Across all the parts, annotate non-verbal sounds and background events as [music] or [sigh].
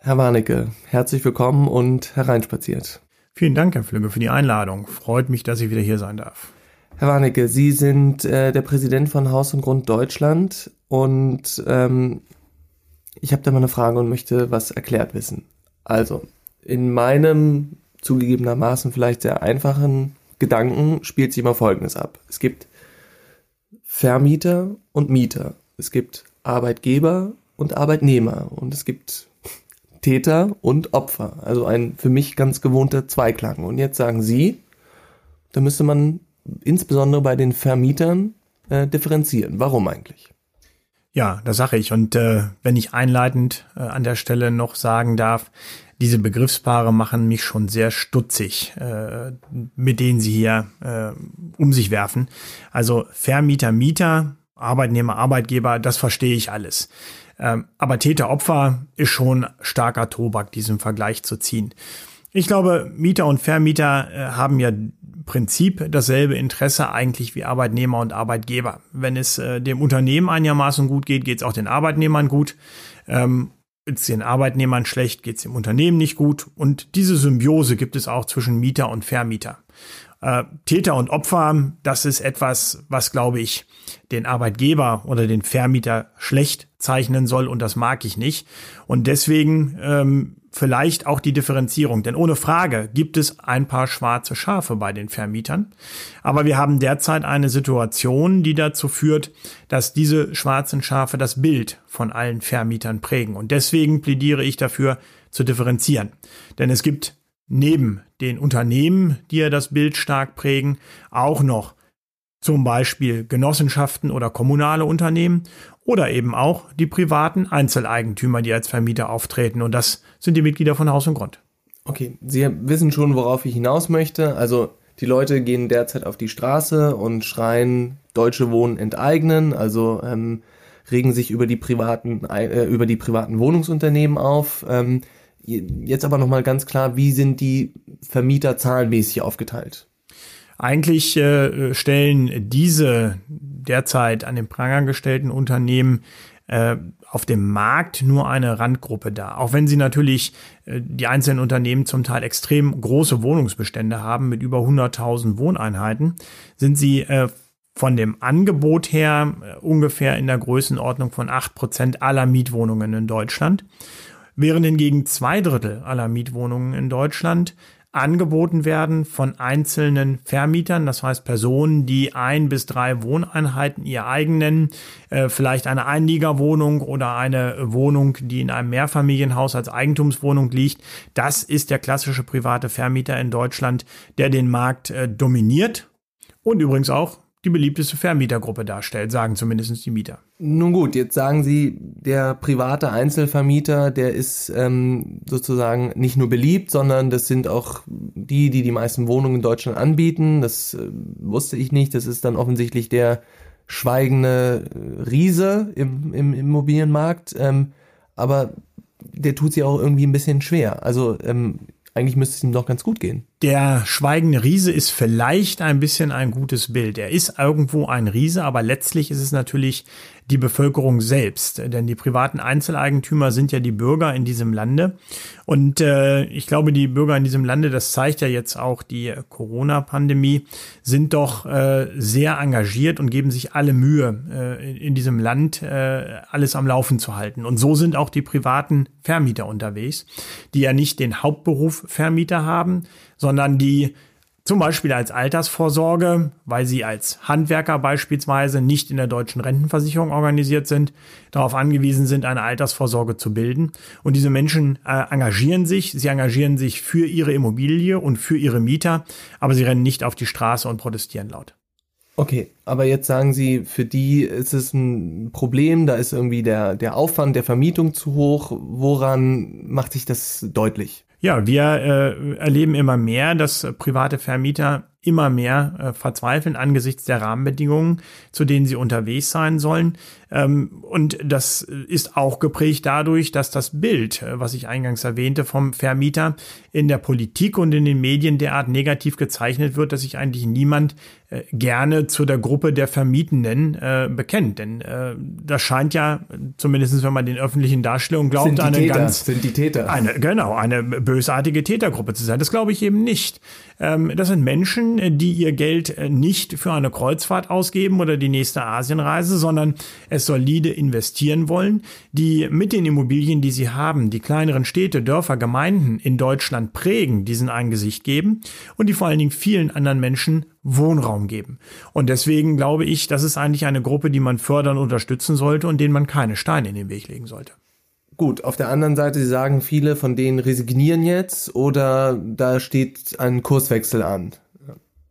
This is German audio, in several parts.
Herr Warnecke, herzlich willkommen und hereinspaziert. Vielen Dank, Herr Flügge, für die Einladung. Freut mich, dass ich wieder hier sein darf. Herr Warnecke, Sie sind äh, der Präsident von Haus und Grund Deutschland und ähm, ich habe da mal eine Frage und möchte was erklärt wissen. Also, in meinem zugegebenermaßen vielleicht sehr einfachen Gedanken spielt sich immer Folgendes ab. Es gibt Vermieter und Mieter. Es gibt Arbeitgeber und Arbeitnehmer. Und es gibt Täter und Opfer. Also ein für mich ganz gewohnter Zweiklang. Und jetzt sagen Sie, da müsste man insbesondere bei den Vermietern äh, differenzieren. Warum eigentlich? Ja, das sage ich. Und äh, wenn ich einleitend äh, an der Stelle noch sagen darf, diese Begriffspaare machen mich schon sehr stutzig, äh, mit denen sie hier äh, um sich werfen. Also Vermieter, Mieter, Arbeitnehmer, Arbeitgeber, das verstehe ich alles. Ähm, aber Täter, Opfer ist schon starker Tobak, diesen Vergleich zu ziehen. Ich glaube, Mieter und Vermieter äh, haben ja Prinzip dasselbe Interesse eigentlich wie Arbeitnehmer und Arbeitgeber. Wenn es äh, dem Unternehmen einigermaßen gut geht, geht es auch den Arbeitnehmern gut. Ähm, es den Arbeitnehmern schlecht, geht es dem Unternehmen nicht gut. Und diese Symbiose gibt es auch zwischen Mieter und Vermieter. Äh, Täter und Opfer, das ist etwas, was, glaube ich, den Arbeitgeber oder den Vermieter schlecht zeichnen soll und das mag ich nicht. Und deswegen ähm, vielleicht auch die Differenzierung. Denn ohne Frage gibt es ein paar schwarze Schafe bei den Vermietern. Aber wir haben derzeit eine Situation, die dazu führt, dass diese schwarzen Schafe das Bild von allen Vermietern prägen. Und deswegen plädiere ich dafür zu differenzieren. Denn es gibt neben den Unternehmen, die ja das Bild stark prägen, auch noch zum Beispiel Genossenschaften oder kommunale Unternehmen oder eben auch die privaten Einzeleigentümer, die als Vermieter auftreten. Und das sind die Mitglieder von Haus und Grund. Okay, Sie wissen schon, worauf ich hinaus möchte. Also die Leute gehen derzeit auf die Straße und schreien Deutsche Wohnen enteignen, also ähm, regen sich über die privaten äh, über die privaten Wohnungsunternehmen auf. Ähm, jetzt aber noch mal ganz klar, wie sind die Vermieter zahlenmäßig aufgeteilt? Eigentlich äh, stellen diese derzeit an den Pranger gestellten Unternehmen äh, auf dem Markt nur eine Randgruppe dar. Auch wenn sie natürlich äh, die einzelnen Unternehmen zum Teil extrem große Wohnungsbestände haben mit über 100.000 Wohneinheiten, sind sie äh, von dem Angebot her äh, ungefähr in der Größenordnung von acht Prozent aller Mietwohnungen in Deutschland. Während hingegen zwei Drittel aller Mietwohnungen in Deutschland angeboten werden von einzelnen Vermietern, das heißt Personen, die ein bis drei Wohneinheiten ihr eigen nennen, äh, vielleicht eine Einliegerwohnung oder eine Wohnung, die in einem Mehrfamilienhaus als Eigentumswohnung liegt. Das ist der klassische private Vermieter in Deutschland, der den Markt äh, dominiert und übrigens auch die beliebteste Vermietergruppe darstellt, sagen zumindest die Mieter. Nun gut, jetzt sagen Sie, der private Einzelvermieter, der ist ähm, sozusagen nicht nur beliebt, sondern das sind auch die, die die meisten Wohnungen in Deutschland anbieten. Das äh, wusste ich nicht. Das ist dann offensichtlich der schweigende äh, Riese im, im Immobilienmarkt. Ähm, aber der tut sich auch irgendwie ein bisschen schwer. Also ähm, eigentlich müsste es ihm doch ganz gut gehen. Der schweigende Riese ist vielleicht ein bisschen ein gutes Bild. Er ist irgendwo ein Riese, aber letztlich ist es natürlich die Bevölkerung selbst. Denn die privaten Einzeleigentümer sind ja die Bürger in diesem Lande. Und äh, ich glaube, die Bürger in diesem Lande, das zeigt ja jetzt auch die Corona-Pandemie, sind doch äh, sehr engagiert und geben sich alle Mühe, äh, in diesem Land äh, alles am Laufen zu halten. Und so sind auch die privaten Vermieter unterwegs, die ja nicht den Hauptberuf Vermieter haben, sondern die zum Beispiel als Altersvorsorge, weil sie als Handwerker beispielsweise nicht in der deutschen Rentenversicherung organisiert sind, darauf angewiesen sind, eine Altersvorsorge zu bilden. Und diese Menschen äh, engagieren sich, sie engagieren sich für ihre Immobilie und für ihre Mieter, aber sie rennen nicht auf die Straße und protestieren laut. Okay, aber jetzt sagen Sie, für die ist es ein Problem, da ist irgendwie der, der Aufwand der Vermietung zu hoch. Woran macht sich das deutlich? Ja, wir äh, erleben immer mehr, dass private Vermieter immer mehr äh, verzweifeln angesichts der Rahmenbedingungen, zu denen sie unterwegs sein sollen. Ähm, und das ist auch geprägt dadurch, dass das Bild, äh, was ich eingangs erwähnte, vom Vermieter in der Politik und in den Medien derart negativ gezeichnet wird, dass sich eigentlich niemand äh, gerne zu der Gruppe der Vermietenden äh, bekennt. Denn äh, das scheint ja, zumindest wenn man den öffentlichen Darstellungen glaubt, eine Täter, ganz sind die Täter. eine, genau, eine bösartige Tätergruppe zu sein. Das glaube ich eben nicht. Ähm, das sind Menschen, die ihr Geld äh, nicht für eine Kreuzfahrt ausgeben oder die nächste Asienreise, sondern es solide investieren wollen, die mit den Immobilien, die sie haben, die kleineren Städte, Dörfer, Gemeinden in Deutschland prägen, diesen ein Gesicht geben und die vor allen Dingen vielen anderen Menschen Wohnraum geben. Und deswegen glaube ich, das ist eigentlich eine Gruppe, die man fördern, unterstützen sollte und denen man keine Steine in den Weg legen sollte. Gut, auf der anderen Seite, Sie sagen, viele von denen resignieren jetzt oder da steht ein Kurswechsel an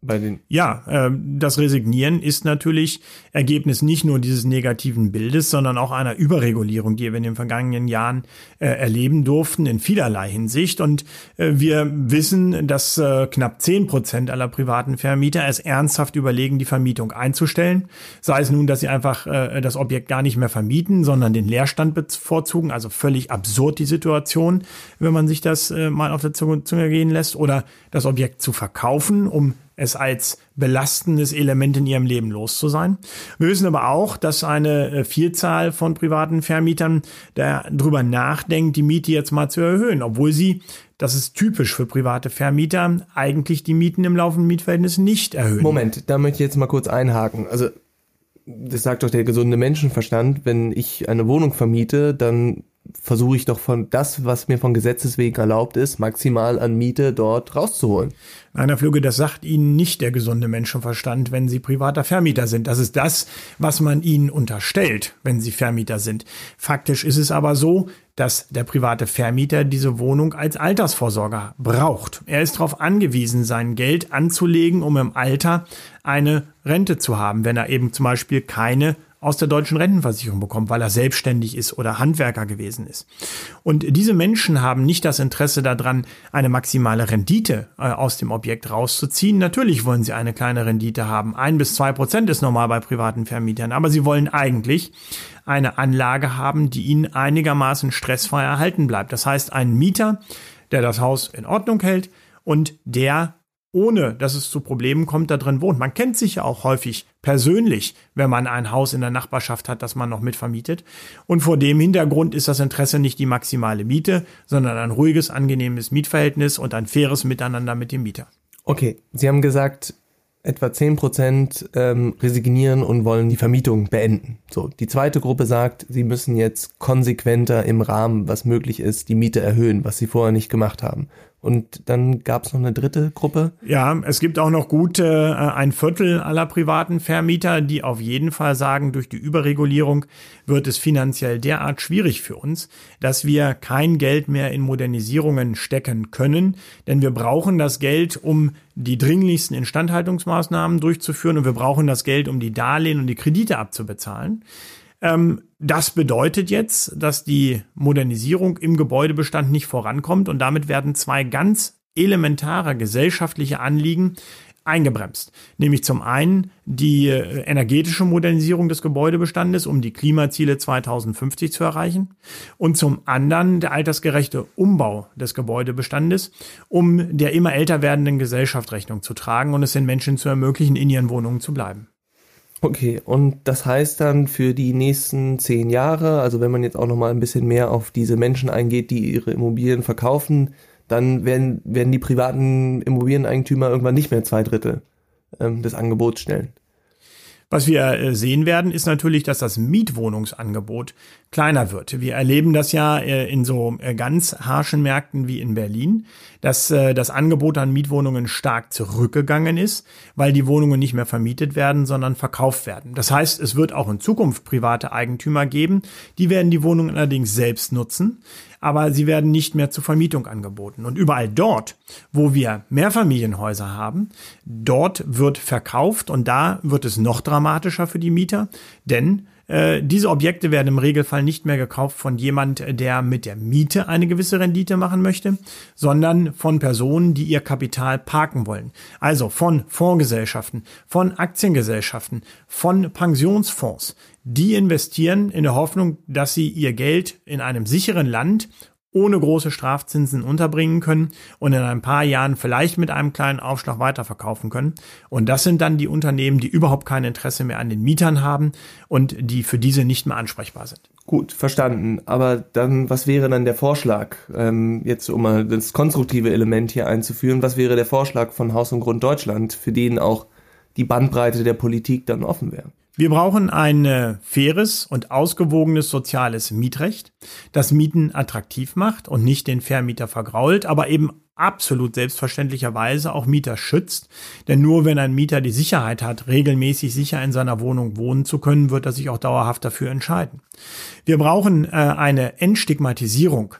bei den. Ja, äh, das Resignieren ist natürlich Ergebnis nicht nur dieses negativen Bildes, sondern auch einer Überregulierung, die wir in den vergangenen Jahren äh, erleben durften, in vielerlei Hinsicht. Und äh, wir wissen, dass äh, knapp zehn Prozent aller privaten Vermieter es ernsthaft überlegen, die Vermietung einzustellen. Sei es nun, dass sie einfach äh, das Objekt gar nicht mehr vermieten, sondern den Leerstand bevorzugen. Also völlig absurd die Situation, wenn man sich das äh, mal auf der Zunge gehen lässt. Oder das Objekt zu verkaufen, um es als belastendes Element in ihrem Leben los zu sein. Wir wissen aber auch, dass eine äh, Vielzahl von privaten Vermietern darüber nachdenkt, die Miete jetzt mal zu erhöhen, obwohl sie, das ist typisch für private Vermieter, eigentlich die Mieten im laufenden Mietverhältnis nicht erhöhen. Moment, da möchte ich jetzt mal kurz einhaken. Also das sagt doch der gesunde Menschenverstand, wenn ich eine Wohnung vermiete, dann versuche ich doch von das, was mir von Gesetzes wegen erlaubt ist, maximal an Miete dort rauszuholen. Einer Flüge, das sagt Ihnen nicht der gesunde Menschenverstand, wenn Sie privater Vermieter sind. Das ist das, was man Ihnen unterstellt, wenn Sie Vermieter sind. Faktisch ist es aber so, dass der private Vermieter diese Wohnung als Altersvorsorger braucht. Er ist darauf angewiesen, sein Geld anzulegen, um im Alter eine Rente zu haben, wenn er eben zum Beispiel keine aus der deutschen Rentenversicherung bekommt, weil er selbstständig ist oder Handwerker gewesen ist. Und diese Menschen haben nicht das Interesse daran, eine maximale Rendite äh, aus dem Objekt rauszuziehen. Natürlich wollen sie eine kleine Rendite haben. Ein bis zwei Prozent ist normal bei privaten Vermietern, aber sie wollen eigentlich eine Anlage haben, die ihnen einigermaßen stressfrei erhalten bleibt. Das heißt, einen Mieter, der das Haus in Ordnung hält und der ohne dass es zu Problemen kommt, da drin wohnt. Man kennt sich ja auch häufig persönlich, wenn man ein Haus in der Nachbarschaft hat, das man noch mitvermietet. Und vor dem Hintergrund ist das Interesse nicht die maximale Miete, sondern ein ruhiges, angenehmes Mietverhältnis und ein faires Miteinander mit dem Mieter. Okay, Sie haben gesagt, etwa 10 Prozent ähm, resignieren und wollen die Vermietung beenden. So, die zweite Gruppe sagt, sie müssen jetzt konsequenter im Rahmen, was möglich ist, die Miete erhöhen, was sie vorher nicht gemacht haben. Und dann gab es noch eine dritte Gruppe. Ja, es gibt auch noch gut äh, ein Viertel aller privaten Vermieter, die auf jeden Fall sagen, durch die Überregulierung wird es finanziell derart schwierig für uns, dass wir kein Geld mehr in Modernisierungen stecken können. Denn wir brauchen das Geld, um die dringlichsten Instandhaltungsmaßnahmen durchzuführen und wir brauchen das Geld, um die Darlehen und die Kredite abzubezahlen. Ähm, das bedeutet jetzt, dass die Modernisierung im Gebäudebestand nicht vorankommt und damit werden zwei ganz elementare gesellschaftliche Anliegen eingebremst. Nämlich zum einen die äh, energetische Modernisierung des Gebäudebestandes, um die Klimaziele 2050 zu erreichen. Und zum anderen der altersgerechte Umbau des Gebäudebestandes, um der immer älter werdenden Gesellschaft Rechnung zu tragen und es den Menschen zu ermöglichen, in ihren Wohnungen zu bleiben. Okay, und das heißt dann für die nächsten zehn Jahre, also wenn man jetzt auch noch mal ein bisschen mehr auf diese Menschen eingeht, die ihre Immobilien verkaufen, dann werden, werden die privaten Immobilieneigentümer irgendwann nicht mehr zwei Drittel ähm, des Angebots stellen. Was wir äh, sehen werden, ist natürlich, dass das Mietwohnungsangebot kleiner wird. Wir erleben das ja äh, in so äh, ganz harschen Märkten wie in Berlin, dass das Angebot an Mietwohnungen stark zurückgegangen ist, weil die Wohnungen nicht mehr vermietet werden, sondern verkauft werden. Das heißt, es wird auch in Zukunft private Eigentümer geben, die werden die Wohnungen allerdings selbst nutzen aber sie werden nicht mehr zur Vermietung angeboten. Und überall dort, wo wir Mehrfamilienhäuser haben, dort wird verkauft und da wird es noch dramatischer für die Mieter, denn äh, diese Objekte werden im Regelfall nicht mehr gekauft von jemand, der mit der Miete eine gewisse Rendite machen möchte, sondern von Personen, die ihr Kapital parken wollen. Also von Fondsgesellschaften, von Aktiengesellschaften, von Pensionsfonds. Die investieren in der Hoffnung, dass sie ihr Geld in einem sicheren Land ohne große Strafzinsen unterbringen können und in ein paar Jahren vielleicht mit einem kleinen Aufschlag weiterverkaufen können. Und das sind dann die Unternehmen, die überhaupt kein Interesse mehr an den Mietern haben und die für diese nicht mehr ansprechbar sind. Gut, verstanden. Aber dann, was wäre dann der Vorschlag, ähm, jetzt um mal das konstruktive Element hier einzuführen, was wäre der Vorschlag von Haus und Grund Deutschland, für den auch die Bandbreite der Politik dann offen wäre? Wir brauchen ein äh, faires und ausgewogenes soziales Mietrecht, das Mieten attraktiv macht und nicht den Vermieter vergrault, aber eben absolut selbstverständlicherweise auch Mieter schützt. Denn nur wenn ein Mieter die Sicherheit hat, regelmäßig sicher in seiner Wohnung wohnen zu können, wird er sich auch dauerhaft dafür entscheiden. Wir brauchen äh, eine Entstigmatisierung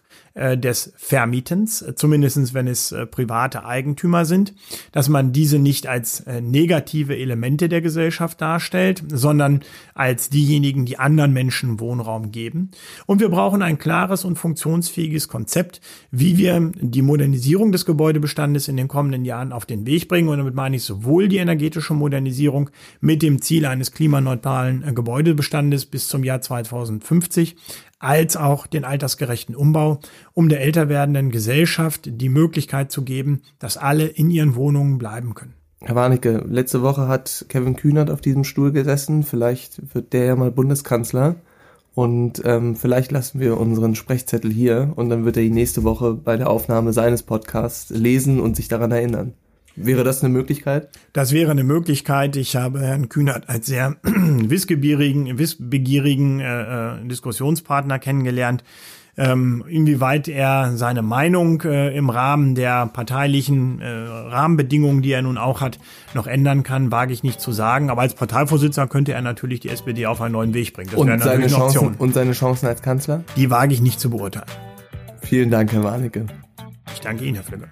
des Vermietens, äh, zumindestens wenn es äh, private Eigentümer sind, dass man diese nicht als äh, negative Elemente der Gesellschaft darstellt, sondern als diejenigen, die anderen Menschen Wohnraum geben. Und wir brauchen ein klares und funktionsfähiges Konzept, wie wir die Modernisierung des Gebäudebestandes in den kommenden Jahren auf den Weg bringen. Und damit meine ich sowohl die energetische Modernisierung mit dem Ziel eines klimaneutralen äh, Gebäudebestandes bis zum Jahr 2050, als auch den altersgerechten Umbau, um der älter werdenden Gesellschaft die Möglichkeit zu geben, dass alle in ihren Wohnungen bleiben können. Herr Warnecke, letzte Woche hat Kevin Kühnert auf diesem Stuhl gesessen. Vielleicht wird der ja mal Bundeskanzler. Und ähm, vielleicht lassen wir unseren Sprechzettel hier und dann wird er die nächste Woche bei der Aufnahme seines Podcasts lesen und sich daran erinnern. Wäre das eine Möglichkeit? Das wäre eine Möglichkeit. Ich habe Herrn Kühnert als sehr [clears throat] wissbegierigen, wissbegierigen äh, äh, Diskussionspartner kennengelernt. Ähm, inwieweit er seine Meinung äh, im Rahmen der parteilichen äh, Rahmenbedingungen, die er nun auch hat, noch ändern kann, wage ich nicht zu sagen. Aber als Parteivorsitzender könnte er natürlich die SPD auf einen neuen Weg bringen. Das und, seine Chancen, und seine Chancen als Kanzler? Die wage ich nicht zu beurteilen. Vielen Dank, Herr Warnecke. Ich danke Ihnen, Herr Flügge.